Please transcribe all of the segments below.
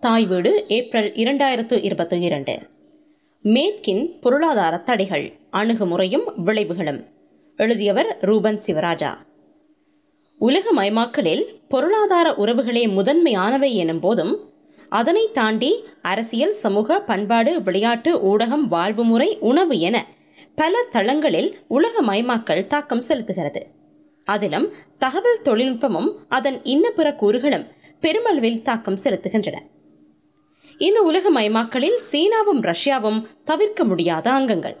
தாய் வீடு ஏப்ரல் இரண்டாயிரத்து இருபத்தி இரண்டு. மேற்கின் பொருளாதார தடைகள் அணுகுமுறையும் விளைவுகளும். எழுதியவர் ரூபன் சிவராஜா. உலகமயமாக்கலில் பொருளாதார உறவுகளே முதன்மையானவை எனும் போதும் அதனை தாண்டி அரசியல் சமூக பண்பாடு விளையாட்டு ஊடகம் வாழ்வு முறை உணவு என பல தளங்களில் உலகமயமாக்கல் தாக்கம் செலுத்துகிறது. அதிலும் தகவல் தொழில்நுட்பமும் அதன் இன்னப்புற கூறுகளும் பெருமளவில் தாக்கம் செலுத்துகின்றன. இந்த உலக மயமாக்கலில் சீனாவும் ரஷ்யாவும் தவிர்க்க முடியாத அங்கங்கள்.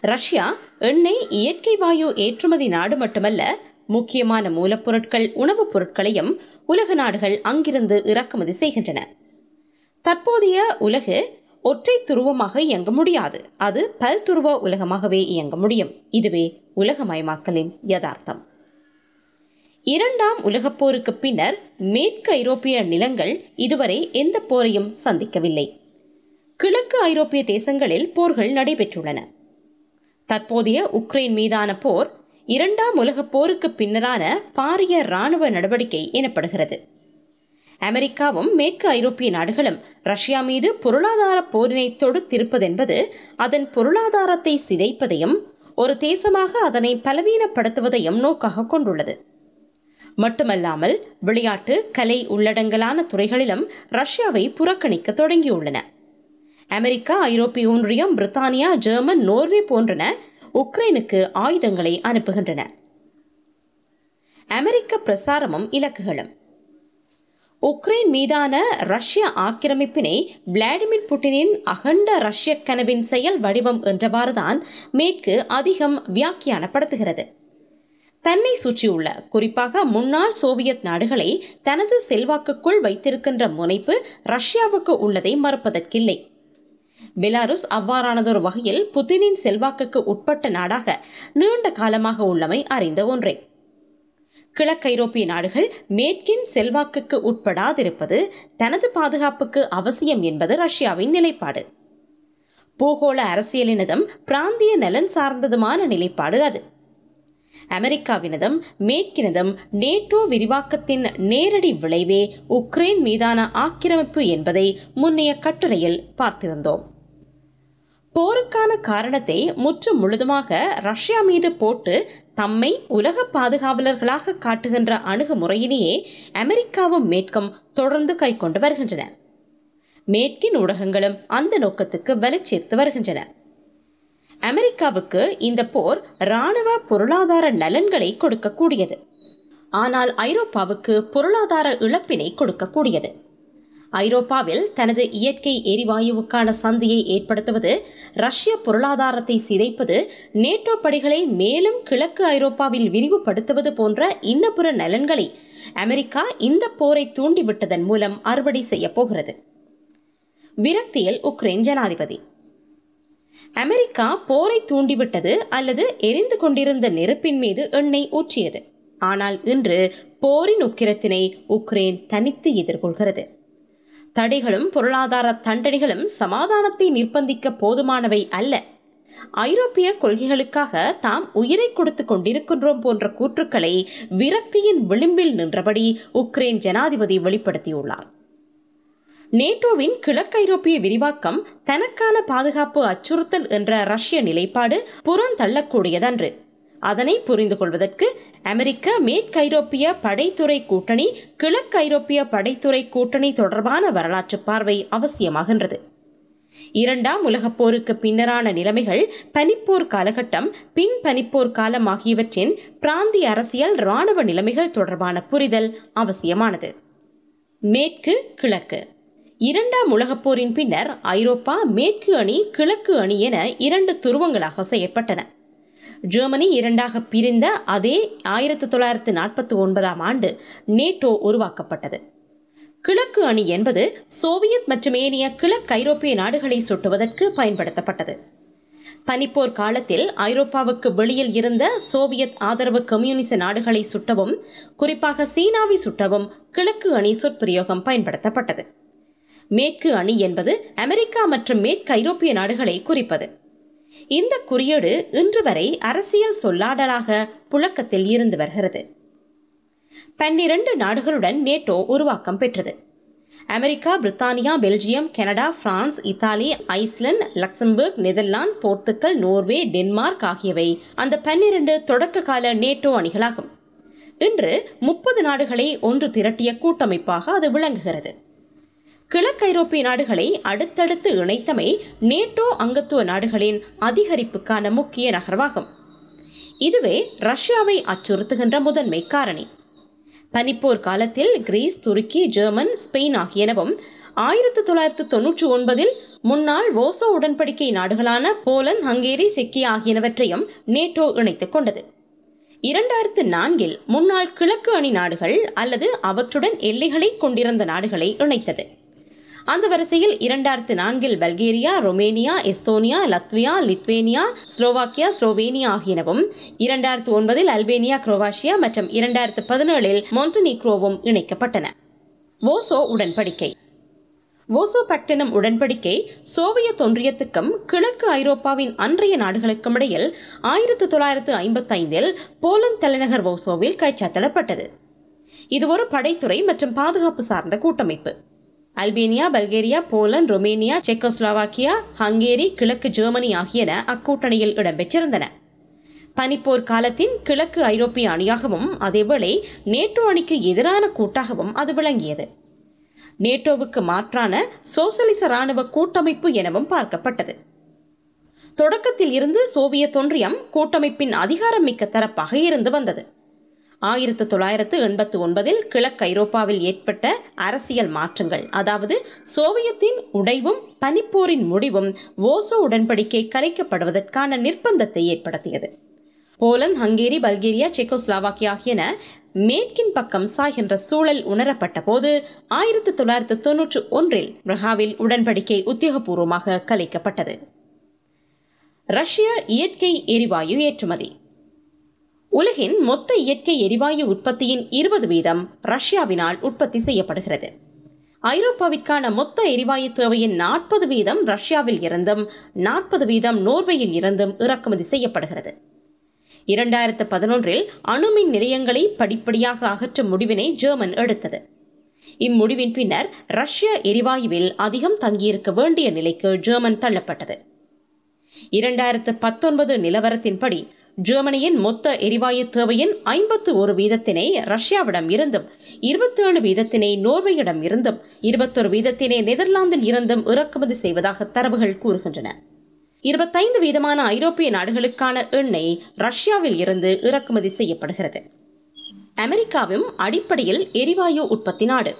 ரஷ்யா எண்ணெய் இயற்கை வாயு ஏற்றுமதி நாடு மட்டுமல்ல முக்கியமான மூலப்பொருட்கள் உணவுப் பொருட்களையும் உலக நாடுகள் அங்கிருந்து இறக்குமதி செய்கின்றன. தற்போதைய உலகு ஒற்றை துருவமாக இயங்க முடியாது. அது பல்துருவ உலகமாகவே இயங்க முடியும். இதுவே உலகமயமாக்கலின் யதார்த்தம். இரண்டாம் உலகப் போருக்கு பின்னர் மேற்கு ஐரோப்பிய நிலங்கள் இதுவரை எந்த போரையும் சந்திக்கவில்லை. கிழக்கு ஐரோப்பிய தேசங்களில் போர்கள் நடைபெற்றுள்ளன. தற்போதைய உக்ரைன் மீதான போர் இரண்டாம் உலகப் போருக்கு பின்னரான பாரிய இராணுவ நடவடிக்கை எனப்படுகிறது. அமெரிக்காவும் மேற்கு ஐரோப்பிய நாடுகளும் ரஷ்யா மீது பொருளாதார போரினை தொடுத்திருப்பதென்பது அதன் பொருளாதாரத்தை சிதைப்பதையும் ஒரு தேசமாக அதனை பலவீனப்படுத்துவதையும் நோக்காக கொண்டுள்ளது. மட்டுமல்லாமல் விளையாட்டு கலை உள்ளடங்கலான துறைகளிலும் ரஷ்யாவை புறக்கணிக்க தொடங்கியுள்ளன. அமெரிக்கா ஐரோப்பிய ஒன்றியம் பிரித்தானியா ஜெர்மன் நோர்வே போன்றன உக்ரைனுக்கு ஆயுதங்களை அனுப்புகின்றன. அமெரிக்க பிரசாரமும் இலக்குகளும். உக்ரைன் மீதான ரஷ்ய ஆக்கிரமிப்பினை விளாடிமிர் புட்டினின் அகண்ட ரஷ்ய கனவின் செயல் வடிவம் என்றவாறுதான் மேற்கு அதிகம் வியாக்கியானப்படுத்துகிறது. தன்னை சுற்றியுள்ள குறிப்பாக முன்னாள் சோவியத் நாடுகளை தனது செல்வாக்குக்குள் வைத்திருக்கின்ற முனைப்பு ரஷ்யாவுக்கு உள்ளதை மறுப்பதற்கில்லை. பெலாருஸ் அவ்வாறானதொரு வகையில் புதினின் செல்வாக்குக்கு உட்பட்ட நாடாக நீண்ட காலமாக உள்ளமை அறிந்த ஒன்றே. கிழக்கைரோப்பிய நாடுகள் மேற்கின் செல்வாக்குக்கு உட்படாதிருப்பது தனது பாதுகாப்புக்கு அவசியம் என்பது ரஷ்யாவின் நிலைப்பாடு. பூகோள அரசியலினதும் பிராந்திய நலன் சார்ந்ததுமான நிலைப்பாடு அது. அமெரிக்காவினதும் மேற்கினதும் நேட்டோ விரிவாக்கத்தின் நேரடி விளைவே உக்ரைன் மீதான ஆக்கிரமிப்பு என்பதை முன்னைய கட்டுரையில் பார்த்திருந்தோம். போருக்கான காரணத்தை முற்று முழுதுமாக ரஷ்யா மீது போட்டு தம்மை உலக பாதுகாவலர்களாக காட்டுகின்ற அணுகுமுறையினையே அமெரிக்காவும் மேற்கும் தொடர்ந்து கைக்கொண்டு வருகின்றன. மேற்கின் ஊடகங்களும் அந்த நோக்கத்துக்கு வலு சேர்த்து வருகின்றன. அமெரிக்காவுக்கு இந்த போர் இராணுவ பொருளாதார நலன்களை கொடுக்கக்கூடியது. ஆனால் ஐரோப்பாவுக்கு பொருளாதார இழப்பினை கொடுக்கக்கூடியது. ஐரோப்பாவில் தனது இயற்கை எரிவாயுவுக்கான சந்தையை ஏற்படுத்துவது ரஷ்ய பொருளாதாரத்தை சிதைப்பது நேட்டோ படைகளை மேலும் கிழக்கு ஐரோப்பாவில் விரிவுபடுத்துவது போன்ற இன்னபுற நலன்களை அமெரிக்கா இந்த போரை தூண்டிவிட்டதன் மூலம் அறுவடை செய்யப்போகிறது விரக்தியில் உக்ரைன் ஜனாதிபதி. அமெரிக்கா போரை தூண்டிவிட்டது அல்லது எரிந்து கொண்டிருந்த நெருப்பின் மீது எண்ணெய் ஊற்றியது. ஆனால் இன்று போரின் உக்கிரத்தினை உக்ரைன் தனித்து எதிர்கொள்கிறது. தடைகளும் பொருளாதார தண்டனைகளும் சமாதானத்தை நிர்பந்திக்க போதுமானவை அல்ல. ஐரோப்பிய கொள்கைகளுக்காக தாம் உயிரை கொடுத்து கொண்டிருக்கின்றோம் போன்ற கூற்றுக்களை விரக்தியின் விளிம்பில் நின்றபடி உக்ரைன் ஜனாதிபதி வெளிப்படுத்தியுள்ளார். நேட்டோவின் கிழக்கைரோப்பிய விரிவாக்கம் தனக்கான பாதுகாப்பு அச்சுறுத்தல் என்ற ரஷ்ய நிலைப்பாடு புறந்தள்ளக்கூடியதன்று. அதனை புரிந்து கொள்வதற்கு அமெரிக்க மேற்கைரோப்பிய படைத்துறை கூட்டணி கிழக்கைரோப்பிய படைத்துறை கூட்டணி தொடர்பான வரலாற்று பார்வை அவசியமாகின்றது. இரண்டாம் உலகப் போருக்கு பின்னரான நிலைமைகள் பனிப்போர் காலகட்டம் பின் பனிப்போர் காலம் ஆகியவற்றின் பிராந்திய அரசியல் இராணுவ நிலைமைகள் தொடர்பான புரிதல் அவசியமானது. மேற்கு கிழக்கு. இரண்டாம் உலகப் போரின் பின்னர் ஐரோப்பா மேற்கு அணி கிழக்கு அணி என இரண்டு துருவங்களாக செய்யப்பட்டன. ஜெர்மனி இரண்டாக பிரிந்த அதே ஆயிரத்தி தொள்ளாயிரத்து நாற்பத்தி ஒன்பதாம் ஆண்டு நேட்டோ உருவாக்கப்பட்டது. கிழக்கு அணி என்பது சோவியத் மற்றும் ஏனைய கிழக்கு ஐரோப்பிய நாடுகளை சுட்டுவதற்கு பயன்படுத்தப்பட்டது. பனிப்போர் காலத்தில் ஐரோப்பாவுக்கு வெளியில் இருந்த சோவியத் ஆதரவு கம்யூனிச நாடுகளை சுட்டவும் குறிப்பாக சீனாவை சுட்டவும் கிழக்கு அணி சொற்பிரயோகம் பயன்படுத்தப்பட்டது. மேற்கு அணி என்பது அமெரிக்கா மற்றும் மேற்கு ஐரோப்பிய நாடுகளை குறிப்பது. இந்த குறியீடு இன்று வரை அரசியல் சொல்லாடலாக புழக்கத்தில் இருந்து வருகிறது. பன்னிரண்டு நாடுகளுடன் நேட்டோ உருவாக்கம் பெற்றது. America Britannia Belgium Canada France Italy Iceland Luxembourg Netherlands Portugal Norway Denmark ஆகியவை அந்த பன்னிரண்டு தொடக்க கால நேட்டோ அணிகளாகும். இன்று முப்பது நாடுகளை ஒன்று திரட்டிய கூட்டமைப்பாக அது விளங்குகிறது. கிழக்கு ஐரோப்பிய நாடுகளை அடுத்தடுத்து இணைத்தமை நேட்டோ அங்கத்துவ நாடுகளின் அதிகரிப்புக்கான முக்கிய நகர்வாகும். இதுவே ரஷ்யாவை அச்சுறுத்துகின்ற முதன்மை காரணி. பனிப்போர் காலத்தில் கிரீஸ் துருக்கி ஜெர்மன் ஸ்பெயின் ஆகியனவும் ஆயிரத்தி தொள்ளாயிரத்தி தொன்னூற்றி ஒன்பதில் முன்னாள் ஓசோ உடன்படிக்கை நாடுகளான போலந்து ஹங்கேரி செக்கி ஆகியனவற்றையும் நேட்டோ இணைத்துக் கொண்டது. இரண்டாயிரத்து நான்கில் முன்னாள் கிழக்கு அணி நாடுகள் அல்லது அவற்றுடன் எல்லைகளை கொண்டிருந்த நாடுகளை இணைத்தது. அந்த வரிசையில் இரண்டாயிரத்து நான்கில் Bulgaria Romania Estonia Latvia Lithuania Slovakia Slovenia ஆகியனவும் இரண்டாயிரத்து ஒன்பதில் அல்பேனியா குரோவாஷியா மற்றும் இரண்டாயிரத்து பதினேழில் மொண்டனிக்ரோவும் இணைக்கப்பட்டன. ஓசோ உடன்படிக்கை. ஓசோ பட்டினம் உடன்படிக்கை சோவியத் ஒன்றியத்துக்கும் கிழக்கு ஐரோப்பாவின் அன்றைய நாடுகளுக்கும் இடையில் ஆயிரத்தி தொள்ளாயிரத்து ஐம்பத்தைந்தில் போலந்து தலைநகர் ஓசோவில் கைச்சாத்திடப்பட்டது. இது ஒரு படைத்துறை மற்றும் பாதுகாப்பு சார்ந்த கூட்டமைப்பு. Albania Bulgaria Poland Romania Czechoslovakia Hungary கிழக்கு ஜெர்மனி ஆகியன அக்கூட்டணியில் இடம்பெற்றிருந்தன. பனிப்போர் காலத்தின் கிழக்கு ஐரோப்பிய அணியாகவும் அதேவேளை நேட்டோ அணிக்கு எதிரான கூட்டாகவும் அது விளங்கியது. நேட்டோவுக்கு மாற்றான சோசலிச ராணுவ கூட்டமைப்பு எனவும் பார்க்கப்பட்டது. தொடக்கத்தில் இருந்து சோவியத் ஒன்றியம் கூட்டமைப்பின் அதிகாரம் மிக்க தரப்பாக இருந்து வந்தது. ஆயிரத்து தொள்ளாயிரத்து எண்பத்து ஒன்பதில் கிழக்கு ஐரோப்பாவில் ஏற்பட்ட அரசியல் மாற்றங்கள். அதாவது சோவியத்தின் உடைவும் பனிப்போரின் முடிவும் ஓசோ உடன்படிக்கை கலைக்கப்படுவதற்கான நிர்பந்தத்தை ஏற்படுத்தியது. போலந்து ஹங்கேரி பல்கேரியா செக்கோஸ்லாவாக்கியா ஆகியன மேற்கின் பக்கம் சாகின்ற சூழல் உணரப்பட்ட போது ஆயிரத்தி தொள்ளாயிரத்து தொன்னூற்று ஒன்றில் பிரகாவில் உடன்படிக்கை உத்தியோகபூர்வமாக கலைக்கப்பட்டது. ரஷ்ய இயற்கை எரிவாயு ஏற்றுமதி. உலகின் மொத்த இயற்கை எரிவாயு உற்பத்தியின் இருபது வீதம் ரஷ்யாவினால் உற்பத்தி செய்யப்படுகிறது. ஐரோப்பாவிற்கான மொத்த எரிவாயு தேவையின் நாற்பது வீதம் ரஷ்யாவில் இருந்தும் நாற்பது வீதம் நோர்வேயில் இருந்தும் இறக்குமதி செய்யப்படுகிறது. இரண்டாயிரத்து பதினொன்றில் அணுமின் நிலையங்களை படிப்படியாக அகற்றும் முடிவினை ஜெர்மன் எடுத்தது. இம்முடிவின் பின்னர் ரஷ்ய எரிவாயுவில் அதிகம் தங்கியிருக்க வேண்டிய நிலைக்கு ஜெர்மன் தள்ளப்பட்டது. இரண்டாயிரத்து பத்தொன்பது நிலவரத்தின்படி ஜெர்மனியின் மொத்த எரிவாயு தேவையின் ஐம்பத்து ஒரு வீதத்தினை ரஷ்யாவிடம் இருந்தும் இருபத்தேழு வீதத்தினை நோர்வேயிடம் இருந்தும் இருபத்தொரு வீதத்தினை நெதர்லாந்தில் இருந்தும் இறக்குமதி செய்வதாக தரவுகள் கூறுகின்றன. இருபத்தைந்து வீதமான ஐரோப்பிய நாடுகளுக்கான எண்ணெய் ரஷ்யாவில் இருந்து இறக்குமதி செய்யப்படுகிறது. அமெரிக்காவும் அடிப்படையில் எரிவாயு உற்பத்தி நாடு.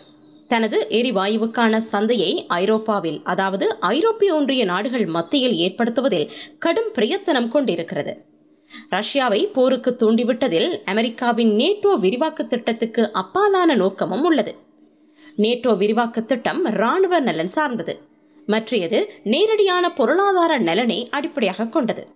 தனது எரிவாயுவுக்கான சந்தையை ஐரோப்பாவில் அதாவது ஐரோப்பிய ஒன்றிய நாடுகள் மத்தியில் ஏற்படுத்துவதில் கடும் பிரயத்தனம் கொண்டிருக்கிறது. ரஷ்யாவை போருக்கு தூண்டிவிட்டதில் அமெரிக்காவின் நேட்டோ விரிவாக்க திட்டத்துக்கு அப்பாலான நோக்கமும் உள்ளது. நேட்டோ விரிவாக்க திட்டம் இராணுவ நலன் சார்ந்தது. மற்றையது நேரடியான பொருளாதார நலனை அடிப்படையாக கொண்டது.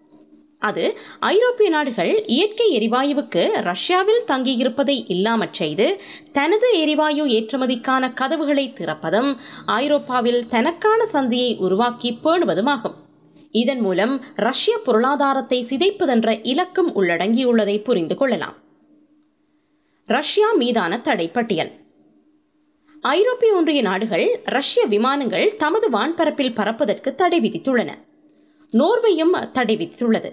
அது ஐரோப்பிய நாடுகள் இயற்கை எரிவாயுவுக்கு ரஷ்யாவில் தங்கியிருப்பதை இல்லாமற் செய்து தனது எரிவாயு ஏற்றுமதிக்கான கதவுகளை திறப்பதும் ஐரோப்பாவில் தனக்கான சந்தையை உருவாக்கி பேணுவதுமாகும். இதன் மூலம் ரஷ்ய பொருளாதாரத்தை சிதைப்பதென்ற இலக்கம் உள்ளடங்கியுள்ளதை புரிந்து கொள்ளலாம். ரஷ்யா மீதான தடை பட்டியல் ஐரோப்பிய ஒன்றிய நாடுகள் ரஷ்ய விமானங்கள் தமது வான்பரப்பில் பறப்பதற்கு தடை விதித்துள்ளன. நோர்வேயும் தடை விதித்துள்ளது.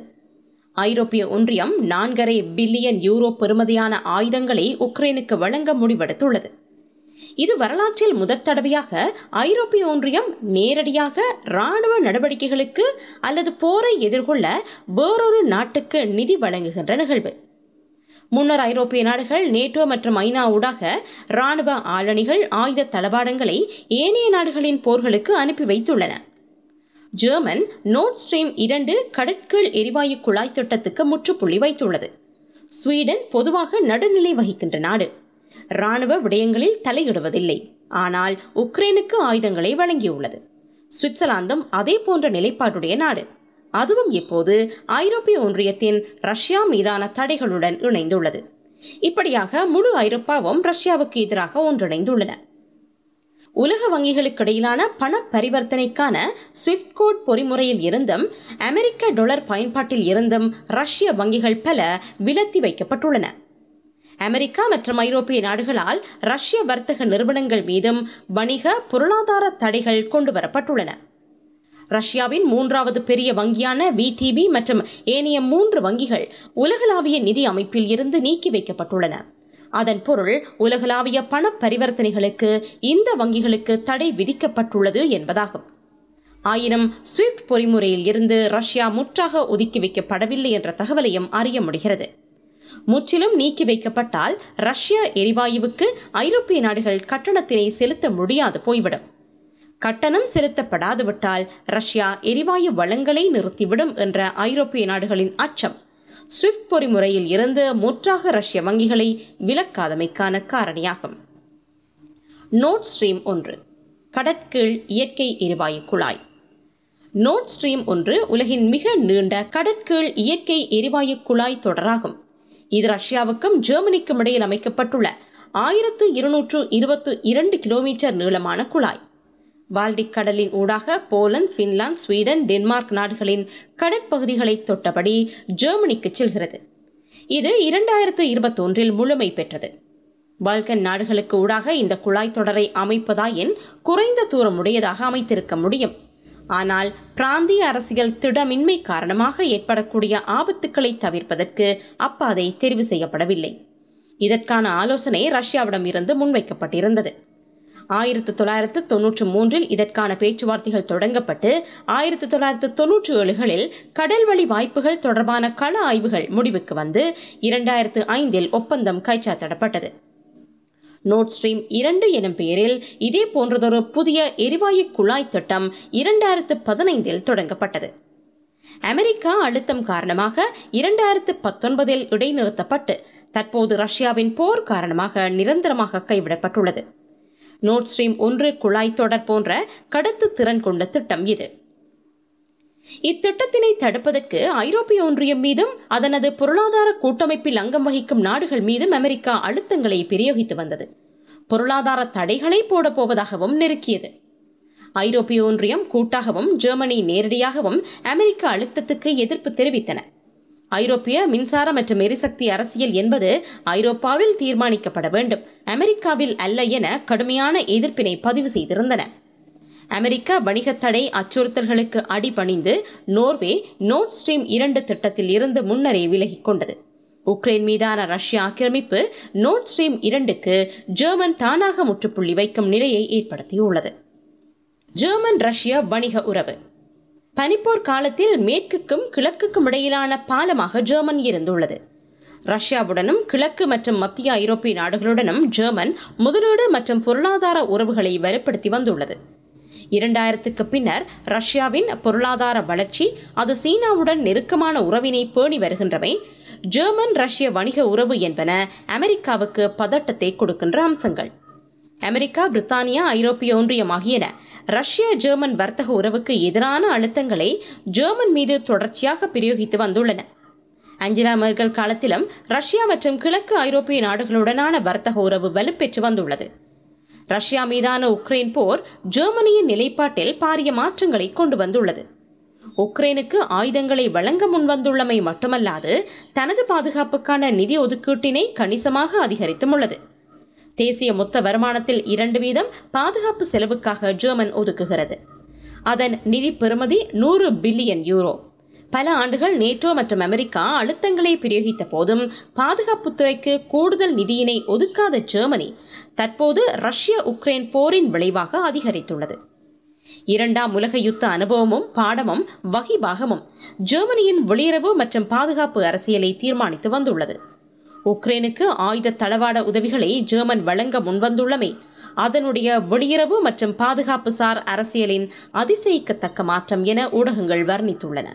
ஐரோப்பிய ஒன்றியம் நான்கரை பில்லியன் யூரோ பெறுமதியான ஆயுதங்களை உக்ரைனுக்கு வழங்க முடிவெடுத்துள்ளது. இது வரலாற்றில் முதற் தடவையாக ஐரோப்பிய ஒன்றியம் நேரடியாக இராணுவ நடவடிக்கைகளுக்கு அல்லது போரை எதிர்கொள்ள வேறொரு நாட்டுக்கு நிதி வழங்குகின்ற நிகழ்வு. முன்னர் ஐரோப்பிய நாடுகள் நேட்டோ மற்றும் ஐநா ஊடாக இராணுவ ஆளணிகள் ஆயுத தளவாடங்களை ஏனைய நாடுகளின் போர்களுக்கு அனுப்பி வைத்துள்ளன. ஜெர்மன் நோட் ஸ்ட்ரீம் இரண்டு கடற்கீழ் எரிவாயு குழாய் திட்டத்துக்கு முற்றுப்புள்ளி வைத்துள்ளது. ஸ்வீடன் பொதுவாக நடுநிலை வகிக்கின்ற நாடு. இராணுவ விடயங்களில் தலையிடுவதில்லை. ஆனால் உக்ரைனுக்கு ஆயுதங்களை வழங்கியுள்ளது. சுவிட்சர்லாந்தும் அதே போன்ற நிலைப்பாட்டுடைய நாடு. அதுவும் இப்போது ஐரோப்பிய ஒன்றியத்தின் ரஷ்யா மீதான தடைகளுடன் இணைந்துள்ளது. இப்படியாக முழு ஐரோப்பாவும் ரஷ்யாவுக்கு எதிராக ஒன்றிணைந்துள்ளன. உலக வங்கிகளுக்கிடையிலான பண பரிவர்த்தனைக்கான ஸ்விஃப்ட் கோட் பொறிமுறையில் இருந்தும் அமெரிக்க டொலர் பயன்பாட்டில் இருந்தும் ரஷ்ய வங்கிகள் பல விலத்தி வைக்கப்பட்டுள்ளன. அமெரிக்கா மற்றும் ஐரோப்பிய நாடுகளால் ரஷ்ய வர்த்தக நிறுவனங்கள் மீதும் வணிக பொருளாதார தடைகள் கொண்டுவரப்பட்டுள்ளன. ரஷ்யாவின் மூன்றாவது பெரிய வங்கியான விடிபி மற்றும் ஏனைய மூன்று வங்கிகள் உலகளாவிய நிதி அமைப்பில் இருந்து நீக்கி வைக்கப்பட்டுள்ளன. அதன் பொருள் உலகளாவிய பண பரிவர்த்தனைகளுக்கு இந்த வங்கிகளுக்கு தடை விதிக்கப்பட்டுள்ளது என்பதாகும். ஆயினும் ஸ்விஃப்ட் பொறிமுறையில் இருந்து ரஷ்யா முற்றாக ஒதுக்கி வைக்கப்படவில்லை என்ற தகவலையும் அறிய முடிகிறது. முற்றிலும் நீக்கி வைக்கப்பட்டால் ரஷ்ய எரிவாயுவுக்கு ஐரோப்பிய நாடுகள் கட்டணத்தினை செலுத்த முடியாது போய்விடும். கட்டணம் செலுத்தப்படாது விட்டால் ரஷ்யா எரிவாயு வளங்களை நிறுத்திவிடும் என்ற ஐரோப்பிய நாடுகளின் அச்சம். ஸ்விஃப்ட் பொறிமுறையில் இருந்து முற்றாக ரஷ்ய வங்கிகளை விலக்காதமைக்கான காரணியாகும். நோட் ஸ்ட்ரீம் ஒன்று கடற்கீழ் இயற்கை எரிவாயு குழாய். நோட் ஸ்ட்ரீம் ஒன்று உலகின் மிக நீண்ட கடற்கீழ் இயற்கை எரிவாயு குழாய் தொடராகும். இது ரஷ்யாவுக்கும் ஜெர்மனிக்கும் இடையில் அமைக்கப்பட்டுள்ள ஆயிரத்து இருநூற்று இருபத்து இரண்டு கிலோமீட்டர் நீளமான குழாய். பால்டிக் கடலின் ஊடாக போலந்து பின்லாந்து ஸ்வீடன் டென்மார்க் நாடுகளின் கடற்பகுதிகளை தொட்டபடி ஜெர்மனிக்கு செல்கிறது. இது இரண்டாயிரத்து இருபத்தொன்றில் முழுமை பெற்றது. பால்கன் நாடுகளுக்கு ஊடாக இந்த குழாய் தொடரை அமைப்பதாயின் குறைந்த தூரம் உடையதாக அமைத்திருக்க முடியும். ஆனால் பிராந்திய அரசியல் திடமின்மை காரணமாக ஏற்படக்கூடிய ஆபத்துக்களை தவிர்ப்பதற்கு அப்பாதை தெரிவு செய்யப்படவில்லை. இதற்கான ஆலோசனை ரஷ்யாவிடம் இருந்து முன்வைக்கப்பட்டிருந்தது. ஆயிரத்தி தொள்ளாயிரத்து தொன்னூற்றி மூன்றில் இதற்கான பேச்சுவார்த்தைகள் தொடங்கப்பட்டு ஆயிரத்தி தொள்ளாயிரத்து தொன்னூற்றி ஏழுகளில் கடல்வழி வாய்ப்புகள் தொடர்பான கள ஆய்வுகள் முடிவுக்கு வந்து இரண்டாயிரத்து ஐந்தில் ஒப்பந்தம் கைச்சாத்திடப்பட்டது. நோட் ஸ்ட்ரீம் இரண்டு எனும் பெயரில் இதே போன்றதொரு புதிய எரிவாயு குழாய் திட்டம் இரண்டாயிரத்து பதினைந்தில் தொடங்கப்பட்டது. அமெரிக்கா அழுத்தம் காரணமாக இரண்டாயிரத்து பத்தொன்பதில் இடைநிறுத்தப்பட்டு தற்போது ரஷ்யாவின் போர் காரணமாக நிரந்தரமாக கைவிடப்பட்டுள்ளது. நோட் ஸ்ட்ரீம் ஒன்று குழாய் தொடர் போன்ற கடத்து திறன் கொண்ட திட்டம் இது. இத்திட்டத்தினை தடுப்பதற்கு ஐரோப்பிய ஒன்றியம் மீதும் அதனது பொருளாதார கூட்டமைப்பில் அங்கம் வகிக்கும் நாடுகள் மீதும் அமெரிக்கா அழுத்தங்களை பிரயோகித்து வந்தது. பொருளாதார தடைகளை போடப் போவதாகவும் நெருக்கியது. ஐரோப்பிய ஒன்றியம் கூட்டாகவும் ஜெர்மனி நேரடியாகவும் அமெரிக்க அழுத்தத்துக்கு எதிர்ப்பு தெரிவித்தன. ஐரோப்பிய மின்சார மற்றும் எரிசக்தி அரசியல் என்பது ஐரோப்பாவில் தீர்மானிக்கப்பட வேண்டும். அமெரிக்காவில் அல்ல என கடுமையான எதிர்ப்பினை பதிவு செய்திருந்தன. அமெரிக்க வணிகத்தடை அச்சுறுத்தல்களுக்கு அடிபணிந்து நோர்வே நோட் ஸ்ட்ரீம் இரண்டு திட்டத்தில் இருந்து முன்னரே விலகிக் கொண்டது. உக்ரைன் மீதான ரஷ்ய ஆக்கிரமிப்பு நோட் ஸ்ட்ரீம் இரண்டுக்கு ஜெர்மன் தானாக முற்றுப்புள்ளி வைக்கும் நிலையை ஏற்படுத்தியுள்ளது. ஜெர்மன் ரஷ்ய வணிக உறவு. பனிப்போர் காலத்தில் மேற்குக்கும் கிழக்குக்கும் இடையிலான பாலமாக ஜெர்மன் இருந்துள்ளது. ரஷ்யாவுடனும் கிழக்கு மற்றும் மத்திய ஐரோப்பிய நாடுகளுடனும் ஜெர்மன் முதலீடு மற்றும் பொருளாதார உறவுகளை வலுப்படுத்தி வந்துள்ளது. இரண்டாயிரத்துக்கு பின்னர் ரஷ்யாவின் பொருளாதார வளர்ச்சி அது சீனாவுடன் நெருக்கமான உறவினை பேணி வருகின்றவை ஜெர்மன் ரஷ்ய வணிக உறவு என்பன அமெரிக்காவுக்கு பதட்டத்தை கொடுக்கின்ற அம்சங்கள். அமெரிக்கா பிரித்தானியா ஐரோப்பிய ஒன்றியம் ஆகியன ரஷ்ய ஜெர்மன் வர்த்தக உறவுக்கு எதிரான அழுத்தங்களை ஜெர்மன் மீது தொடர்ச்சியாக பிரயோகித்து வந்துள்ளன. அஞ்சலா மெர்கல் காலத்திலும் ரஷ்யா மற்றும் கிழக்கு ஐரோப்பிய நாடுகளுடனான வர்த்தக உறவு வலுப்பெற்று வந்துள்ளது. ரஷ்யா மீதான உக்ரைன் போர் ஜெர்மனியின் நிலைப்பாட்டில் பாரிய மாற்றங்களை கொண்டு வந்துள்ளது உக்ரைனுக்கு ஆயுதங்களை வழங்க முன்வந்துள்ளமை மட்டுமல்லாது தனது பாதுகாப்புக்கான நிதி ஒதுக்கீட்டினை கணிசமாக அதிகரித்தும் உள்ளது தேசிய மொத்த வருமானத்தில் இரண்டு வீதம் பாதுகாப்பு செலவுக்காக ஜெர்மன் ஒதுக்குகிறது. அதன் நிதி பெறுமதி நூறு பில்லியன் யூரோ. பல ஆண்டுகள் நேட்டோ மற்றும் அமெரிக்கா அழுத்தங்களை பிரயோகித்த போதும் பாதுகாப்புத்துறைக்கு கூடுதல் நிதியினை ஒதுக்காத ஜெர்மனி தற்போது ரஷ்ய உக்ரைன் போரின் விளைவாக அதிகரித்துள்ளது. இரண்டாம் உலக யுத்த அனுபவமும் பாடமும் வகிபாகமும் ஜெர்மனியின் வெளியுறவு மற்றும் பாதுகாப்பு அரசியலை தீர்மானித்து வந்துள்ளது. உக்ரைனுக்கு ஆயுத தளவாட உதவிகளை ஜெர்மன் வழங்க முன்வந்துள்ளமை அதனுடைய வெளியுறவு மற்றும் பாதுகாப்பு சார் அரசியலின் அதிசயிக்கத்தக்க மாற்றம் என ஊடகங்கள் வர்ணித்துள்ளன.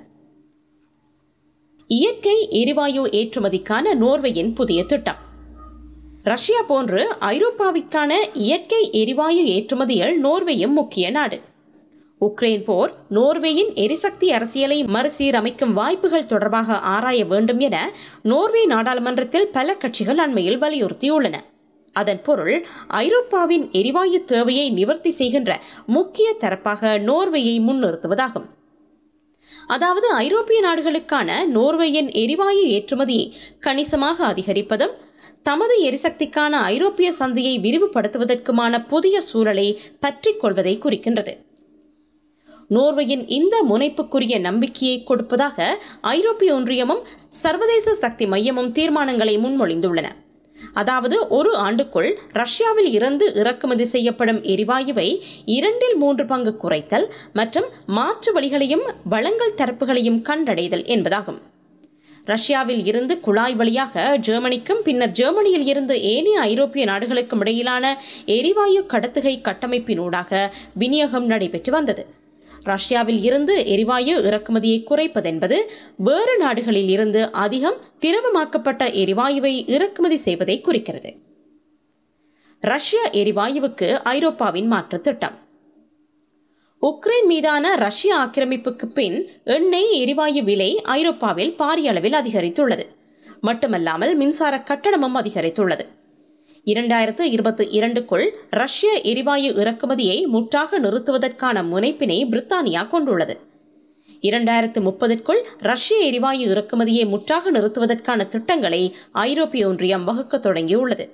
இயற்கை எரிவாயு ஏற்றுமதிக்கான நோர்வேயின் புதிய திட்டம். ரஷ்யா போன்று ஐரோப்பாவிற்கான இயற்கை எரிவாயு ஏற்றுமதியில் நோர்வேயும் முக்கிய நாடு. உக்ரைன் போர் நோர்வேயின் எரிசக்தி அரசியலை மறுசீரமைக்கும் வாய்ப்புகள் தொடர்பாக ஆராய வேண்டும் என நோர்வே நாடாளுமன்றத்தில் பல கட்சிகள் அண்மையில் வலியுறுத்தியுள்ளன. அதன் பொருள் ஐரோப்பாவின் எரிவாயு தேவையை நிவர்த்தி செய்கின்ற முக்கிய தரப்பாக நோர்வேயை முன்னிறுத்துவதாகும். அதாவது ஐரோப்பிய நாடுகளுக்கான நோர்வேயின் எரிவாயு ஏற்றுமதியை கணிசமாக அதிகரிப்பதும் தமது எரிசக்திக்கான ஐரோப்பிய சந்தையை விரிவுபடுத்துவதற்குமான புதிய சூழலை பற்றிக் கொள்வதை குறிக்கின்றது. நோர்வேயின் இந்த முனைப்புக்குரிய நம்பிக்கையை கொடுப்பதாக ஐரோப்பிய ஒன்றியமும் சர்வதேச சக்தி மையமும் தீர்மானங்களை முன்மொழிந்துள்ளன. அதாவது ஒரு ஆண்டுக்குள் ரஷ்யாவில் இருந்து இறக்குமதி செய்யப்படும் எரிவாயுவை இரண்டில் மூன்று பங்கு குறைத்தல் மற்றும் மாற்று வழிகளையும் வளங்கள் தரப்புகளையும் கண்டடைதல் என்பதாகும். ரஷ்யாவில் இருந்து குழாய் வழியாக ஜெர்மனிக்கும் பின்னர் ஜெர்மனியில் இருந்து ஏனைய ஐரோப்பிய நாடுகளுக்கும் இடையிலான எரிவாயு கடத்துகை கட்டமைப்பினூடாக விநியோகம் நடைபெற்று வந்தது. ரஷ்யாவில் இருந்து எரிவாயு இறக்குமதியை குறைப்பதென்பது வேறு நாடுகளில் இருந்து அதிகம் திரவமாக்கப்பட்ட எரிவாயுவை இறக்குமதி செய்வதை குறிக்கிறது. ரஷ்ய எரிவாயுவுக்கு ஐரோப்பாவின் மாற்று திட்டம். உக்ரைன் மீதான ரஷ்ய ஆக்கிரமிப்புக்கு பின் எண்ணெய் எரிவாயு விலை ஐரோப்பாவில் பாரிய அளவில் அதிகரித்துள்ளது. மட்டுமல்லாமல் மின்சார கட்டணமும் அதிகரித்துள்ளது. இரண்டாயிரத்து இருபத்தி இரண்டுக்குள் ரஷ்ய எரிவாயு இறக்குமதியை முற்றாக நிறுத்துவதற்கான முனைப்பினை பிரித்தானியா கொண்டுள்ளது. இரண்டாயிரத்து முப்பதற்குள் ரஷ்ய எரிவாயு இறக்குமதியை முற்றாக நிறுத்துவதற்கான திட்டங்களை ஐரோப்பிய ஒன்றியம் வகுக்க தொடங்கியுள்ளது.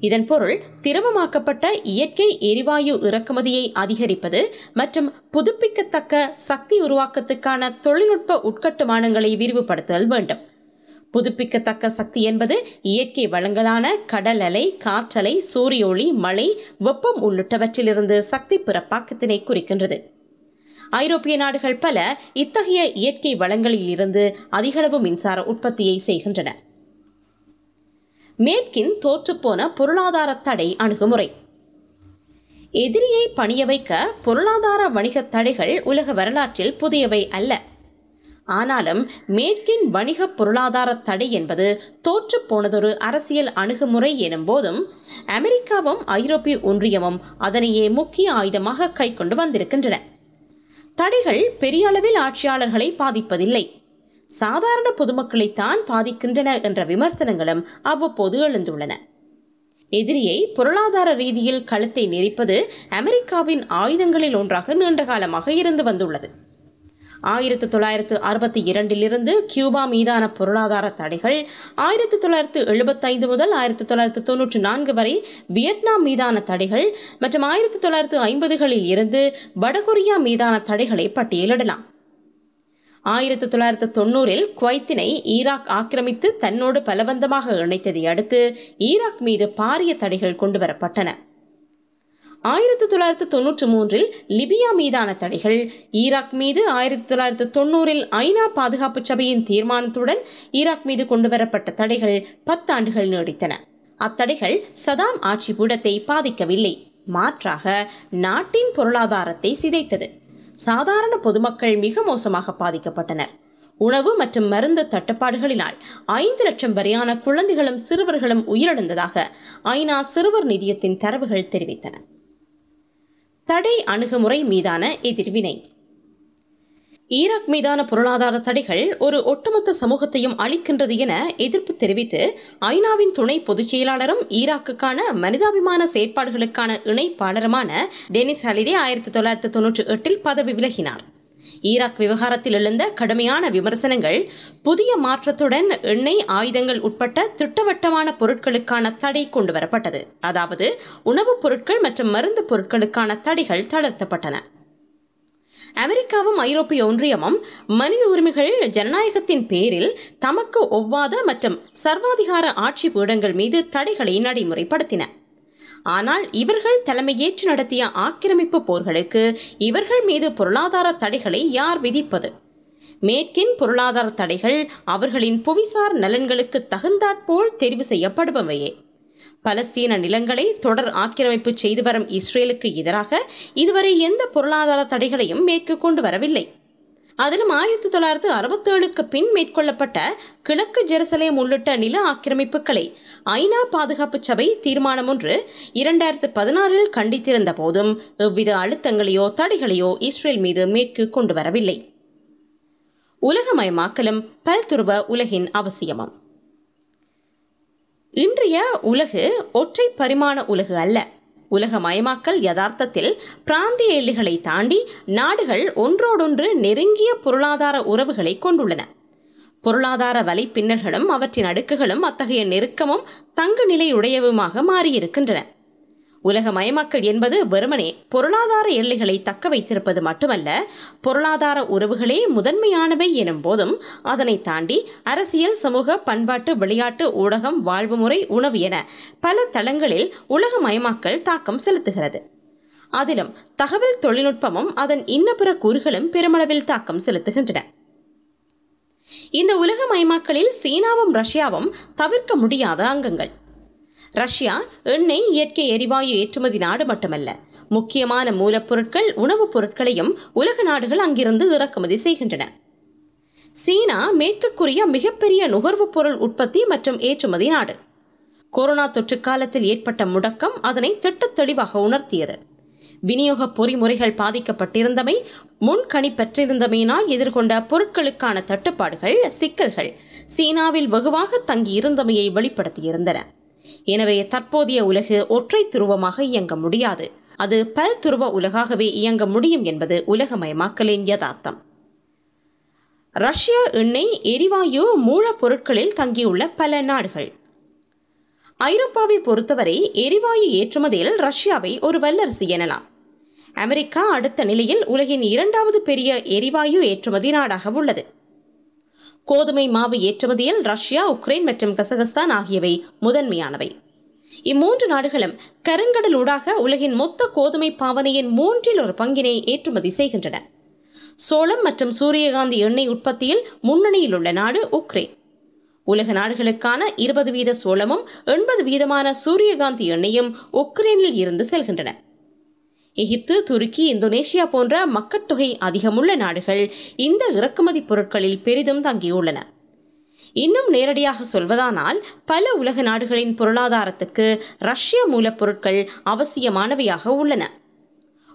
இதன் பொருள் திரவமாக்கப்பட்ட இயற்கை எரிவாயு இறக்குமதியை அதிகரிப்பது மற்றும் புதுப்பிக்கத்தக்க சக்தி உருவாக்கத்துக்கான தொழில்நுட்ப உட்கட்டுமானங்களை விரிவுபடுத்தல் வேண்டும். புதுப்பிக்கத்தக்க சக்தி என்பது இயற்கை வளங்களான கடல் அலை காற்றலை சூரிய ஒளி மழை வெப்பம் உள்ளிட்டவற்றிலிருந்து சக்தி பிறப்பாக்கத்தினை குறிக்கின்றது. ஐரோப்பிய நாடுகள் பல இத்தகைய இயற்கை வளங்களில் இருந்து அதிகளவு மின்சார உற்பத்தியை செய்கின்றன. மேற்கின் தோற்றுப்போன பொருளாதார தடை அணுகுமுறை. எதிரியை பணிய வைக்க பொருளாதார வணிக தடைகள் உலக வரலாற்றில் புதியவை அல்ல. ஆனாலும் மேற்கின் வணிக பொருளாதார தடை என்பது தோற்று போனதொரு அரசியல் அணுகுமுறை எனும் போதும் அமெரிக்காவும் ஐரோப்பிய ஒன்றியமும் அதனையே முக்கிய ஆயுதமாக கைக்கொண்டு வந்திருக்கின்றன. தடைகள் பெரிய அளவில் ஆட்சியாளர்களை பாதிப்பதில்லை. சாதாரண பொதுமக்களைத்தான் பாதிக்கின்றன என்ற விமர்சனங்களும் அவ்வப்போது எழுந்துள்ளன. எதிரியை பொருளாதார ரீதியில் கழுத்தை நெரிப்பது அமெரிக்காவின் ஆயுதங்களில் ஒன்றாக நீண்ட காலமாக இருந்து வந்துள்ளது. ஆயிரத்து தொள்ளாயிரத்து அறுபத்தி இரண்டிலிருந்து கியூபா மீதான பொருளாதார தடைகள் ஆயிரத்து தொள்ளாயிரத்து எழுபத்தைந்து முதல் ஆயிரத்து தொள்ளாயிரத்து தொன்னூற்றி நான்கு வரை வியட்நாம் மீதான தடைகள் மற்றும் ஆயிரத்து தொள்ளாயிரத்து ஐம்பதுகளில் இருந்து வடகொரியா மீதான தடைகளை பட்டியலிடலாம். ஆயிரத்தி தொள்ளாயிரத்து தொண்ணூறில் குவைத்தினை ஈராக் ஆக்கிரமித்து தன்னோடு பலவந்தமாக இணைத்ததை அடுத்து ஈராக் மீது பாரிய தடைகள் கொண்டுவரப்பட்டன. ஆயிரத்தி தொள்ளாயிரத்து தொன்னூற்றி மூன்றில் லிபியா மீதான தடைகள். ஈராக் மீது ஆயிரத்தி தொள்ளாயிரத்து தொண்ணூறில் ஐநா பாதுகாப்பு சபையின் தீர்மானத்துடன் ஈராக் மீது கொண்டுவரப்பட்ட தடைகள் பத்தாண்டுகள் நீடித்தன. அத்தடைகள் சதாம் ஆட்சி பீடத்தை பாதிக்கவில்லை. மாற்றாக நாட்டின் பொருளாதாரத்தை சிதைத்தது. சாதாரண பொதுமக்கள் மிக மோசமாக பாதிக்கப்பட்டனர். உணவு மற்றும் மருந்து தட்டுப்பாடுகளினால் ஐந்து லட்சம் வரையான குழந்தைகளும் சிறுவர்களும் உயிரிழந்ததாக ஐநா சிறுவர் நிதியத்தின் தரவுகள் தெரிவித்தன. தடை அணுகுமுறை மீதான எதிர்வினை. ஈராக் மீதான பொருளாதார தடைகள் ஒரு ஒட்டுமொத்த சமூகத்தையும் அளிக்கின்றது என எதிர்ப்பு தெரிவித்து ஐநாவின் துணை பொதுச் செயலாளரும் ஈராக்குக்கான மனிதாபிமான செயற்பாடுகளுக்கான இணைப்பாளருமான டெனிஸ் ஹலிடே ஆயிரத்தி தொள்ளாயிரத்தி தொன்னூற்றி எட்டில் பதவி விலகினார். ஈராக் விவகாரத்தில் எழுந்த கடுமையான விமர்சனங்கள் புதிய மாற்றத்துடன் எண்ணெய் ஆயுதங்கள் உட்பட்ட திட்டவட்டமான பொருட்களுக்கான தடை கொண்டு வரப்பட்டது அதாவது உணவுப் பொருட்கள் மற்றும் மருந்து பொருட்களுக்கான தடைகள் தளர்த்தப்பட்டன. அமெரிக்காவும் ஐரோப்பிய ஒன்றியமும் மனித உரிமைகள் ஜனநாயகத்தின் பேரில் தமக்கு ஒவ்வாத மற்றும் சர்வாதிகார ஆட்சி பீடங்கள் மீது தடைகளை நடைமுறைப்படுத்தின. ஆனால் இவர்கள் தலைமையேற்று நடத்திய ஆக்கிரமிப்பு போர்களுக்கு இவர்கள் மீது பொருளாதார தடைகளை யார் விதிப்பது? மேற்கின் பொருளாதார தடைகள் அவர்களின் புவிசார் நலன்களுக்கு தகுந்தாற்போல் தெரிவு செய்யப்படுபவையே. பலஸ்தீன நிலங்களை தொடர் ஆக்கிரமிப்பு செய்து வரும் இஸ்ரேலுக்கு எதிராக இதுவரை எந்த பொருளாதார தடைகளையும் மேற்கு கொண்டு வரவில்லை. அதிலும் ஆயிரத்தி தொள்ளாயிரத்து அறுபத்தேழுக்கு பின் மேற்கொள்ளப்பட்ட கிழக்கு ஜெருசலேம் உள்ளிட்ட நில ஆக்கிரமிப்புகளை ஐநா பாதுகாப்பு சபை தீர்மானம் ஒன்று இரண்டாயிரத்து பதினாறில் கண்டித்திருந்த போதும் எவ்வித அழுத்தங்களையோ தடைகளையோ இஸ்ரேல் மீது மேற்கு கொண்டு வரவில்லை. உலகமயமாக்கலும் பல்துருவ உலகின் அவசியமும். இன்றைய உலகு ஒற்றை பரிமாண உலகு அல்ல. உலகமயமாக்கல் யதார்த்தத்தில் பிராந்திய எல்லைகளை தாண்டி நாடுகள் ஒன்றோடொன்று நெருங்கிய பொருளாதார உறவுகளை கொண்டுள்ளன. பொருளாதார வலைப்பின்னல்களும் அவற்றின் அடுக்குகளும் அத்தகைய நெருக்கமும் தங்கு நிலையுடையவுமாக மாறியிருக்கின்றன. உலகமயமாக்கல் என்பது வெறுமனே பொருளாதார எல்லைகளை தக்க வைத்திருப்பது மட்டுமல்ல பொருளாதார உறவுகளே முதன்மையானவை எனும் போதும் அதனை தாண்டி அரசியல் சமூக பண்பாட்டு விளையாட்டு ஊடகம் வாழ்வு முறை உணவு என பல தளங்களில் உலகமயமாக்கல் தாக்கம் செலுத்துகிறது. அதிலும் தகவல் தொழில்நுட்பமும் அதன் இன்னபிற கூறுகளும் பெருமளவில் தாக்கம் செலுத்துகின்றன. இந்த உலகமயமாக்கலில் சீனாவும் ரஷ்யாவும் தவிர்க்க முடியாத அங்கங்கள். ரஷ்யா எண்ணெய் இயற்கை எரிவாயு ஏற்றுமதி நாடு மட்டுமல்ல. முக்கியமான மூலப்பொருட்கள் உணவுப் பொருட்களையும் உலக நாடுகள் அங்கிருந்து இறக்குமதி செய்கின்றன. சீனா மேற்குக்குரிய மிகப்பெரிய நுகர்வுப் பொருள் உற்பத்தி மற்றும் ஏற்றுமதி நாடு. கொரோனா தொற்று காலத்தில் ஏற்பட்ட முடக்கம் அதனை திட்டத் தெளிவாக உணர்த்தியது. விநியோக பொறிமுறைகள் பாதிக்கப்பட்டிருந்தமை முன்கணிப்பற்றிருந்தமையினால் எதிர்கொண்ட பொருட்களுக்கான தட்டுப்பாடுகள் சிக்கல்கள் சீனாவில் வெகுவாக தங்கியிருந்தமையை வெளிப்படுத்தியிருந்தன. எனவே தற்போதைய உலகு ஒற்றை துருவமாக இயங்க முடியாது. அது பல் துருவ உலகாகவே இயங்க முடியும் என்பது உலகமயமாக்கலின் யதார்த்தம். ரஷ்ய எண்ணெய் எரிவாயு மூலப்பொருட்களில் தங்கியுள்ள பல நாடுகள். ஐரோப்பாவை பொறுத்தவரை எரிவாயு ஏற்றுமதியில் ரஷ்யாவை ஒரு வல்லரசு எனலாம். அமெரிக்கா அடுத்த நிலையில் உலகின் இரண்டாவது பெரிய எரிவாயு ஏற்றுமதி நாடாக உள்ளது. கோதுமை மாவு ஏற்றுமதியில் ரஷ்யா உக்ரைன் மற்றும் கசகஸ்தான் ஆகியவை முதன்மையானவை. இம்மூன்று நாடுகளும் கருங்கடலூடாக உலகின் மொத்த கோதுமை பாவனையின் மூன்றில் ஒரு பங்கினை ஏற்றுமதி செய்கின்றன. சோளம் மற்றும் சூரியகாந்தி எண்ணெய் உற்பத்தியில் முன்னணியில் உள்ள நாடு உக்ரைன். உலக நாடுகளுக்கான இருபது வீத சோளமும் எண்பது வீதமான சூரியகாந்தி எண்ணெயும் உக்ரைனில் இருந்து செல்கின்றன. எகிப்து துருக்கி இந்தோனேஷியா போன்ற மக்கட்தொகை அதிகமுள்ள நாடுகள் இந்த இறக்குமதி பொருட்களில் பெரிதும் தங்கியுள்ளன. இன்னும் நேரடியாக சொல்வதானால் பல உலக நாடுகளின் பொருளாதாரத்துக்கு ரஷ்ய மூலப்பொருட்கள் அவசியமானவையாக உள்ளன.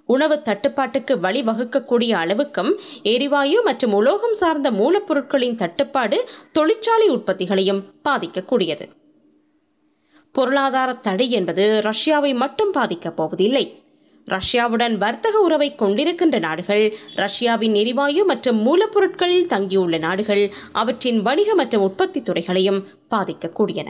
உணவு தட்டுப்பாட்டுக்கு வழிவகுக்கக்கூடிய அளவுக்கும் எரிவாயு மற்றும் உலோகம் சார்ந்த மூலப்பொருட்களின் தட்டுப்பாடு தொழிற்சாலை உற்பத்திகளையும் பாதிக்கக்கூடியது. பொருளாதார தடை என்பது ரஷ்யாவை மட்டும் பாதிக்கப் போவதில்லை. ரஷ்யாவுடன் வர்த்தக உறவை கொண்டிருக்கின்ற நாடுகள் ரஷ்யாவின் எரிவாயு மற்றும் மூலப்பொருட்களில் தங்கியுள்ள நாடுகள் அவற்றின் வணிக மற்றும் உற்பத்தி துறைகளையும் பாதிக்கக்கூடியன.